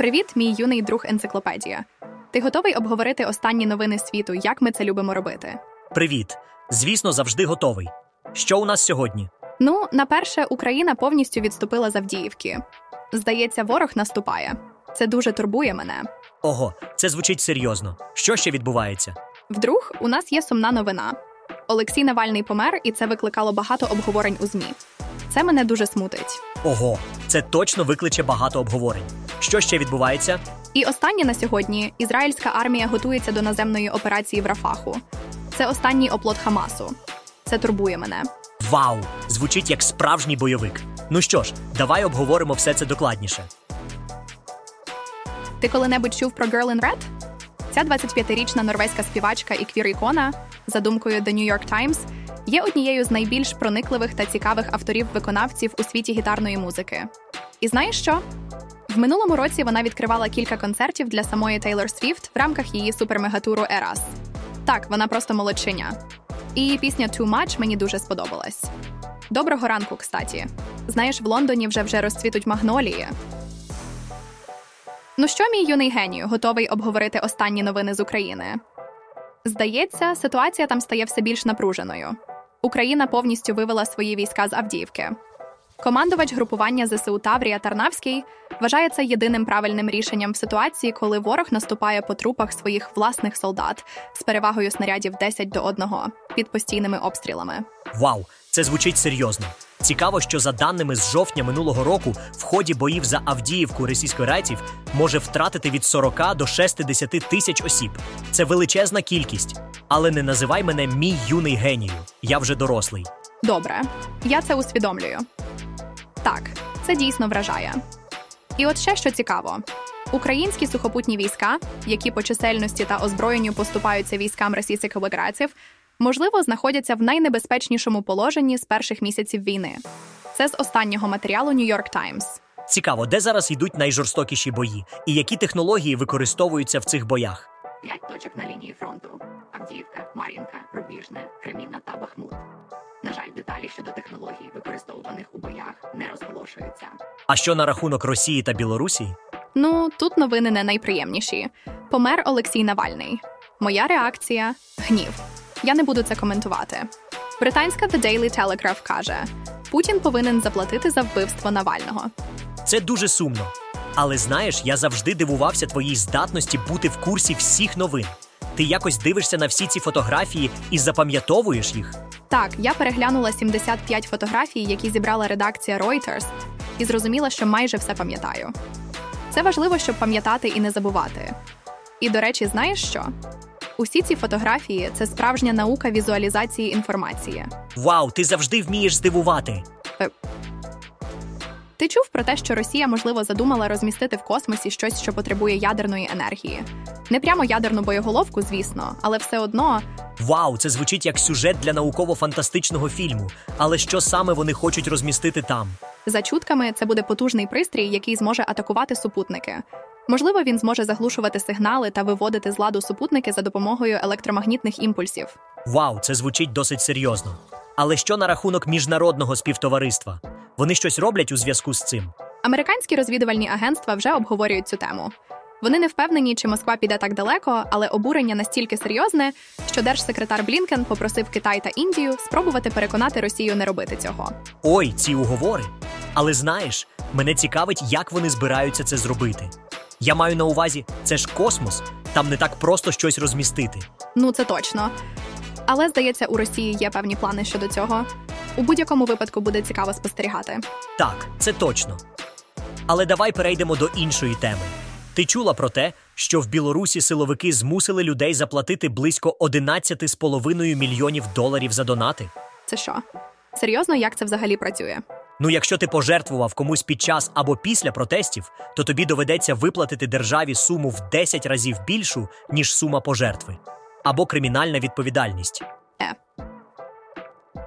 Привіт, мій юний друг енциклопедія. Ти готовий обговорити останні новини світу, як ми це любимо робити? Привіт. Звісно, завжди готовий. Що у нас сьогодні? Ну, на перше, Україна повністю відступила з Авдіївки. Здається, ворог наступає. Це дуже турбує мене. Ого, це звучить серйозно. Що ще відбувається? Вдруг у нас є сумна новина. Олексій Навальний помер, і це викликало багато обговорень у ЗМІ. Це мене дуже смутить. Ого, це точно викличе багато обговорень. Що ще відбувається? І останнє на сьогодні ізраїльська армія готується до наземної операції в Рафаху. Це останній оплот Хамасу. Це турбує мене. Вау! Звучить як справжній бойовик. Ну що ж, давай обговоримо все це докладніше. Ти коли-небудь чув про Girl in Red? Ця 25-річна норвезька співачка і квір-ікона, за думкою The New York Times, є однією з найбільш проникливих та цікавих авторів-виконавців у світі гітарної музики. І знаєш що? В минулому році вона відкривала кілька концертів для самої Тейлор Свіфт в рамках її супермегатуру Ерас. Так, вона просто молодчиня. І її пісня Too Much мені дуже сподобалась. Доброго ранку, кстаті. Знаєш, в Лондоні вже вже розцвітуть магнолії. Ну що, мій юний генію, готовий обговорити останні новини з України? Здається, ситуація там стає все більш напруженою. Україна повністю вивела свої війська з Авдіївки. Командувач групування ЗСУ Таврія Тарнавський вважає це єдиним правильним рішенням в ситуації, коли ворог наступає по трупах своїх власних солдат з перевагою снарядів 10 до 1 під постійними обстрілами. Вау, це звучить серйозно. Цікаво, що за даними з жовтня минулого року, в ході боїв за Авдіївку російськорайців може втратити від 40 до 60 тисяч осіб. Це величезна кількість. Але не називай мене мій юний генію. Я вже дорослий. Добре, я це усвідомлюю. Так, це дійсно вражає. І от ще що цікаво: українські сухопутні війська, які по чисельності та озброєнню поступаються військам російських обліграців, можливо, знаходяться в найнебезпечнішому положенні з перших місяців війни. Це з останнього матеріалу New York Times. Цікаво, де зараз йдуть найжорстокіші бої, і які технології використовуються в цих боях. П'ять точок на лінії фронту: Авдіївка, Мар'їнка, Рубіжне, Кремінна та Бахмут. На жаль, деталі щодо технологій, використовуваних у боях, не розголошуються. А що на рахунок Росії та Білорусі? Ну, тут новини не найприємніші. Помер Олексій Навальний. Моя реакція гнів. Я не буду це коментувати. Британська The Daily Telegraph каже: Путін повинен заплатити за вбивство Навального. Це дуже сумно. Але знаєш, я завжди дивувався твоїй здатності бути в курсі всіх новин. Ти якось дивишся на всі ці фотографії і запам'ятовуєш їх. Так, я переглянула 75 фотографій, які зібрала редакція Reuters, і зрозуміла, що майже все пам'ятаю. Це важливо, щоб пам'ятати і не забувати. І, до речі, знаєш що? Усі ці фотографії це справжня наука візуалізації інформації. Вау, ти завжди вмієш здивувати. Ти чув про те, що Росія, можливо, задумала розмістити в космосі щось, що потребує ядерної енергії. Не прямо ядерну боєголовку, звісно, але все одно Вау, це звучить як сюжет для науково-фантастичного фільму. Але що саме вони хочуть розмістити там? За чутками, це буде потужний пристрій, який зможе атакувати супутники. Можливо, він зможе заглушувати сигнали та виводити з ладу супутники за допомогою електромагнітних імпульсів. Вау, це звучить досить серйозно. Але що на рахунок міжнародного співтовариства? Вони щось роблять у зв'язку з цим? Американські розвідувальні агентства вже обговорюють цю тему. Вони не впевнені, чи Москва піде так далеко, але обурення настільки серйозне, що держсекретар Блінкен попросив Китай та Індію спробувати переконати Росію не робити цього. Ой, ці уговори. Але знаєш, мене цікавить, як вони збираються це зробити. Я маю на увазі, це ж космос, там не так просто щось розмістити. Ну це точно. Але здається, у Росії є певні плани щодо цього. У будь-якому випадку буде цікаво спостерігати. Так, це точно. Але давай перейдемо до іншої теми. Ти чула про те, що в Білорусі силовики змусили людей заплатити близько 11,5 мільйонів доларів за донати? Це що? Серйозно, як це взагалі працює? Ну, якщо ти пожертвував комусь під час або після протестів, то тобі доведеться виплатити державі суму в 10 разів більшу, ніж сума пожертви, або кримінальна відповідальність. Е.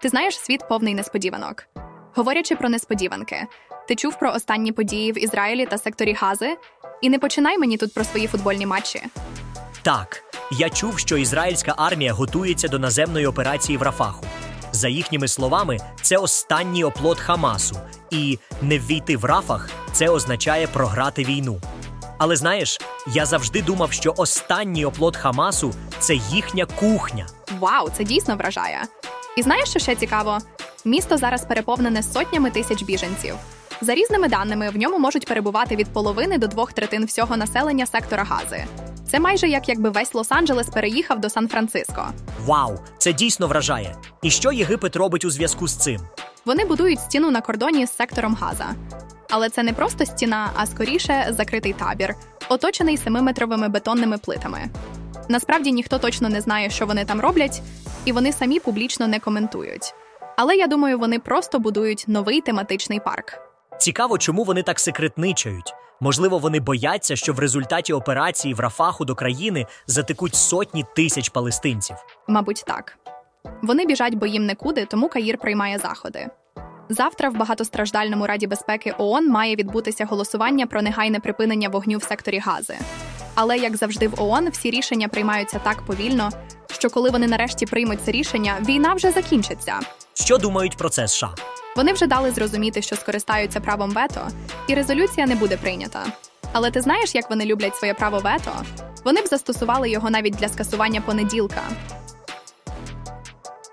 Ти знаєш, світ повний несподіванок. Говорячи про несподіванки, ти чув про останні події в Ізраїлі та секторі Гази? І не починай мені тут про свої футбольні матчі. Так, я чув, що ізраїльська армія готується до наземної операції в Рафаху. За їхніми словами, це останній оплот Хамасу, і не ввійти в Рафах це означає програти війну. Але знаєш, я завжди думав, що останній оплот Хамасу це їхня кухня. Вау, це дійсно вражає. І знаєш, що ще цікаво? Місто зараз переповнене сотнями тисяч біженців. За різними даними, в ньому можуть перебувати від половини до двох третин всього населення сектора Гази. Це майже як якби весь Лос-Анджелес переїхав до Сан-Франциско. Вау, це дійсно вражає. І що Єгипет робить у зв'язку з цим? Вони будують стіну на кордоні з сектором Газа. Але це не просто стіна, а скоріше закритий табір, оточений семиметровими бетонними плитами. Насправді ніхто точно не знає, що вони там роблять, і вони самі публічно не коментують. Але я думаю, вони просто будують новий тематичний парк. Цікаво, чому вони так секретничають. Можливо, вони бояться, що в результаті операції в Рафаху до країни затекуть сотні тисяч палестинців. Мабуть, так. Вони біжать, бо їм некуди, тому Каїр приймає заходи. Завтра в багатостраждальному раді безпеки ООН має відбутися голосування про негайне припинення вогню в секторі Гази. Але як завжди в ООН, всі рішення приймаються так повільно, що коли вони нарешті приймуть це рішення, війна вже закінчиться. Що думають про це США? Вони вже дали зрозуміти, що скористаються правом вето, і резолюція не буде прийнята. Але ти знаєш, як вони люблять своє право вето? Вони б застосували його навіть для скасування понеділка.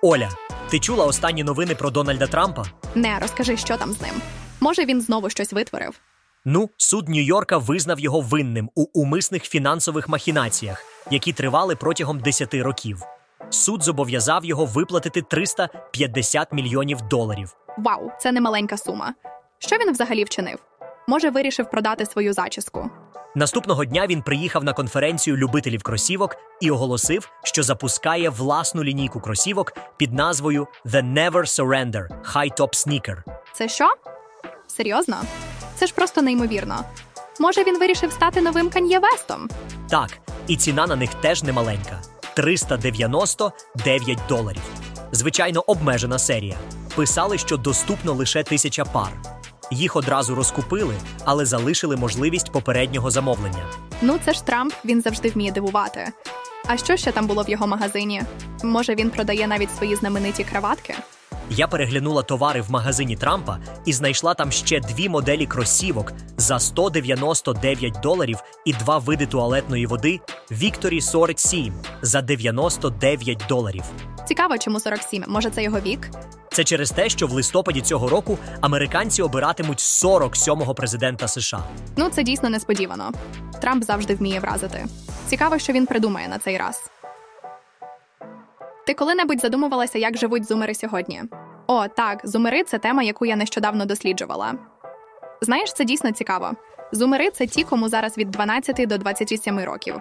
Оля, ти чула останні новини про Дональда Трампа? Не розкажи, що там з ним. Може, він знову щось витворив. Ну, суд Нью-Йорка визнав його винним у умисних фінансових махінаціях, які тривали протягом 10 років. Суд зобов'язав його виплатити 350 мільйонів доларів. Вау, це не маленька сума. Що він взагалі вчинив? Може, вирішив продати свою зачіску. Наступного дня він приїхав на конференцію любителів кросівок і оголосив, що запускає власну лінійку кросівок під назвою The Never Surrender High Top Sneaker. Це що? Серйозно? Це ж просто неймовірно. Може, він вирішив стати новим Кан'є Вестом? Так, і ціна на них теж немаленька 399 доларів. Звичайно, обмежена серія. Писали, що доступно лише тисяча пар. Їх одразу розкупили, але залишили можливість попереднього замовлення. Ну, це ж Трамп, він завжди вміє дивувати. А що ще там було в його магазині? Може, він продає навіть свої знамениті краватки? Я переглянула товари в магазині Трампа і знайшла там ще дві моделі кросівок за 199 доларів і два види туалетної води Victory 47 за 99 доларів. Цікаво, чому 47? Може, це його вік? Це через те, що в листопаді цього року американці обиратимуть 47-го президента США. Ну, це дійсно несподівано. Трамп завжди вміє вразити. Цікаво, що він придумає на цей раз. Ти коли-небудь задумувалася, як живуть зумери сьогодні? О, так, зумери це тема, яку я нещодавно досліджувала. Знаєш, це дійсно цікаво. Зумери це ті, кому зараз від 12 до 27 років.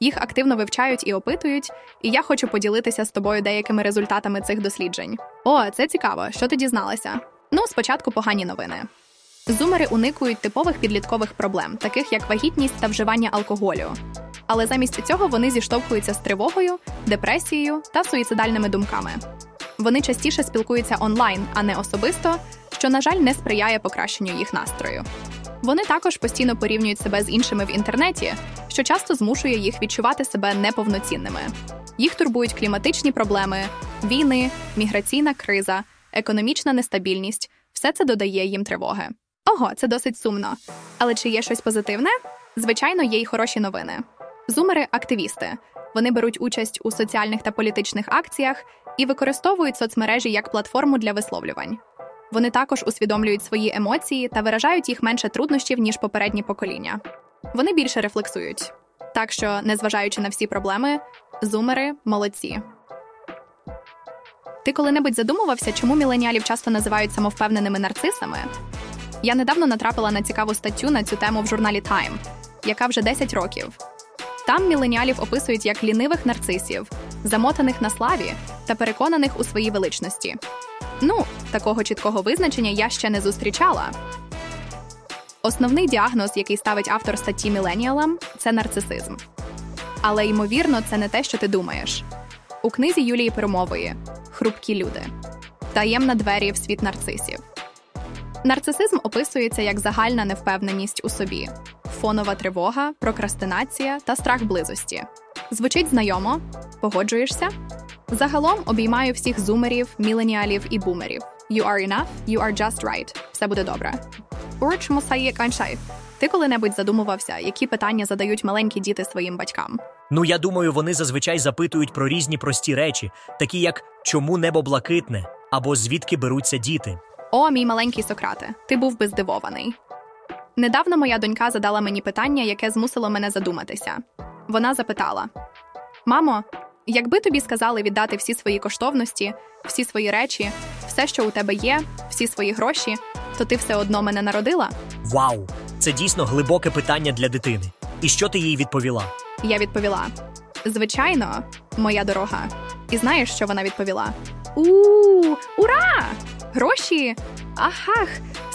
Їх активно вивчають і опитують, і я хочу поділитися з тобою деякими результатами цих досліджень. О, це цікаво. Що ти дізналася? Ну, спочатку погані новини. Зумери уникують типових підліткових проблем, таких як вагітність та вживання алкоголю. Але замість цього вони зіштовхуються з тривогою, депресією та суїцидальними думками. Вони частіше спілкуються онлайн, а не особисто, що, на жаль, не сприяє покращенню їх настрою. Вони також постійно порівнюють себе з іншими в інтернеті, що часто змушує їх відчувати себе неповноцінними. Їх турбують кліматичні проблеми, війни, міграційна криза, економічна нестабільність все це додає їм тривоги. Ого, це досить сумно. Але чи є щось позитивне? Звичайно, є й хороші новини. Зумери активісти. Вони беруть участь у соціальних та політичних акціях і використовують соцмережі як платформу для висловлювань. Вони також усвідомлюють свої емоції та виражають їх менше труднощів, ніж попередні покоління. Вони більше рефлексують. Так що, незважаючи на всі проблеми, зумери молодці. Ти коли-небудь задумувався, чому міленіалів часто називають самовпевненими нарцисами? Я недавно натрапила на цікаву статтю на цю тему в журналі Time, яка вже 10 років. Там міленіалів описують як лінивих нарцисів, замотаних на славі та переконаних у своїй величності. Ну, такого чіткого визначення я ще не зустрічала. Основний діагноз, який ставить автор статті міленіалам, це нарцисизм. Але ймовірно, це не те, що ти думаєш. У книзі Юлії Перумової Хрупкі люди таємна двері в світ нарцисів. Нарцисизм описується як загальна невпевненість у собі, фонова тривога, прокрастинація та страх близості. Звучить знайомо, погоджуєшся? Загалом обіймаю всіх зумерів, міленіалів і бумерів. You are enough, you are just right. Все буде добре. Уруч мусає каншай. Ти коли-небудь задумувався, які питання задають маленькі діти своїм батькам? Ну я думаю, вони зазвичай запитують про різні прості речі, такі як чому небо блакитне або звідки беруться діти. О, мій маленький Сократе, ти був би здивований. Недавно моя донька задала мені питання, яке змусило мене задуматися. Вона запитала: Мамо, якби тобі сказали віддати всі свої коштовності, всі свої речі, все, що у тебе є, всі свої гроші, то ти все одно мене народила? Вау! Це дійсно глибоке питання для дитини. І що ти їй відповіла? Я відповіла: Звичайно, моя дорога. І знаєш, що вона відповіла? У, ура! Гроші! Ахах,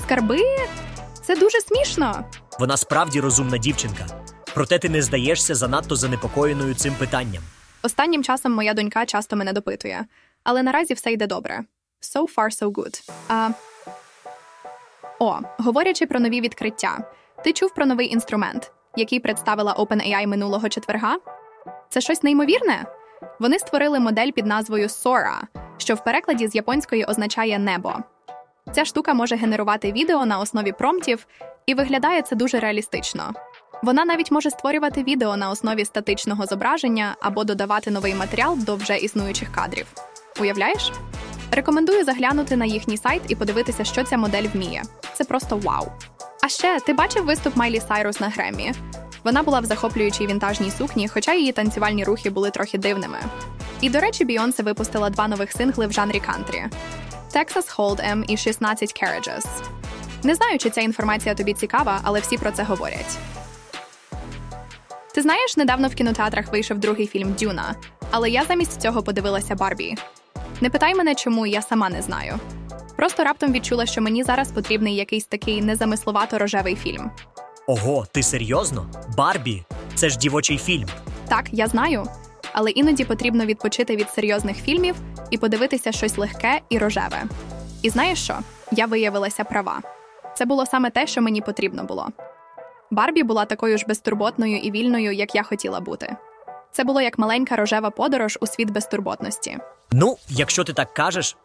скарби! Це дуже смішно. Вона справді розумна дівчинка. Проте ти не здаєшся занадто занепокоєною цим питанням. Останнім часом моя донька часто мене допитує, але наразі все йде добре. So far, so good. А... О, говорячи про нові відкриття, ти чув про новий інструмент, який представила OpenAI минулого четверга? Це щось неймовірне? Вони створили модель під назвою Sora, що в перекладі з японської означає небо. Ця штука може генерувати відео на основі промптів, і виглядає це дуже реалістично. Вона навіть може створювати відео на основі статичного зображення або додавати новий матеріал до вже існуючих кадрів. Уявляєш? Рекомендую заглянути на їхній сайт і подивитися, що ця модель вміє. Це просто вау. А ще ти бачив виступ Майлі Сайрус на Греммі? Вона була в захоплюючій вінтажній сукні, хоча її танцювальні рухи були трохи дивними. І, до речі, Бійонсе випустила два нових сингли в жанрі кантрі: Texas Hold'em і 16 Carriages. Не знаю, чи ця інформація тобі цікава, але всі про це говорять. Ти знаєш, недавно в кінотеатрах вийшов другий фільм Дюна, але я замість цього подивилася Барбі. Не питай мене, чому я сама не знаю. Просто раптом відчула, що мені зараз потрібний якийсь такий незамисловато рожевий фільм. Ого, ти серйозно? Барбі? Це ж дівочий фільм. Так, я знаю, але іноді потрібно відпочити від серйозних фільмів і подивитися щось легке і рожеве. І знаєш що? Я виявилася права. Це було саме те, що мені потрібно було. Барбі була такою ж безтурботною і вільною, як я хотіла бути. Це було як маленька рожева подорож у світ безтурботності. Ну, якщо ти так кажеш,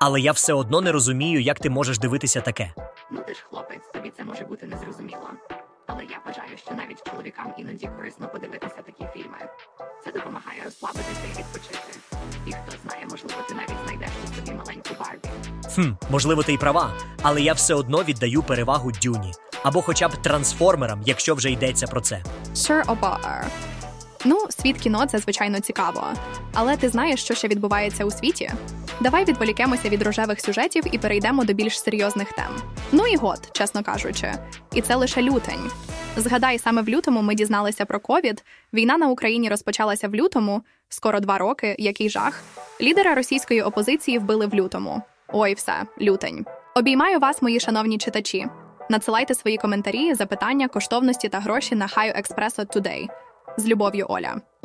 але я все одно не розумію, як ти можеш дивитися таке. Ну ти ж хлопець, тобі це може бути незрозуміло. Але я вважаю, що навіть чоловікам іноді корисно подивитися такі фільми. Це допомагає розслабитися і відпочити. І хто знає, можливо, ти навіть знайдеш у собі маленьку Барбі. Хм, можливо, ти й права, але я все одно віддаю перевагу дюні або хоча б трансформерам, якщо вже йдеться про це. Sure or Ну, світ кіно це звичайно цікаво. Але ти знаєш, що ще відбувається у світі? Давай відволікемося від рожевих сюжетів і перейдемо до більш серйозних тем. Ну і год, чесно кажучи, і це лише лютень. Згадай, саме в лютому ми дізналися про ковід. Війна на Україні розпочалася в лютому, скоро два роки. Який жах. Лідера російської опозиції вбили в лютому. Ой, все, лютень. Обіймаю вас, мої шановні читачі. Надсилайте свої коментарі, запитання, коштовності та гроші на Хаю Експресо Today. З любов'ю, Оля.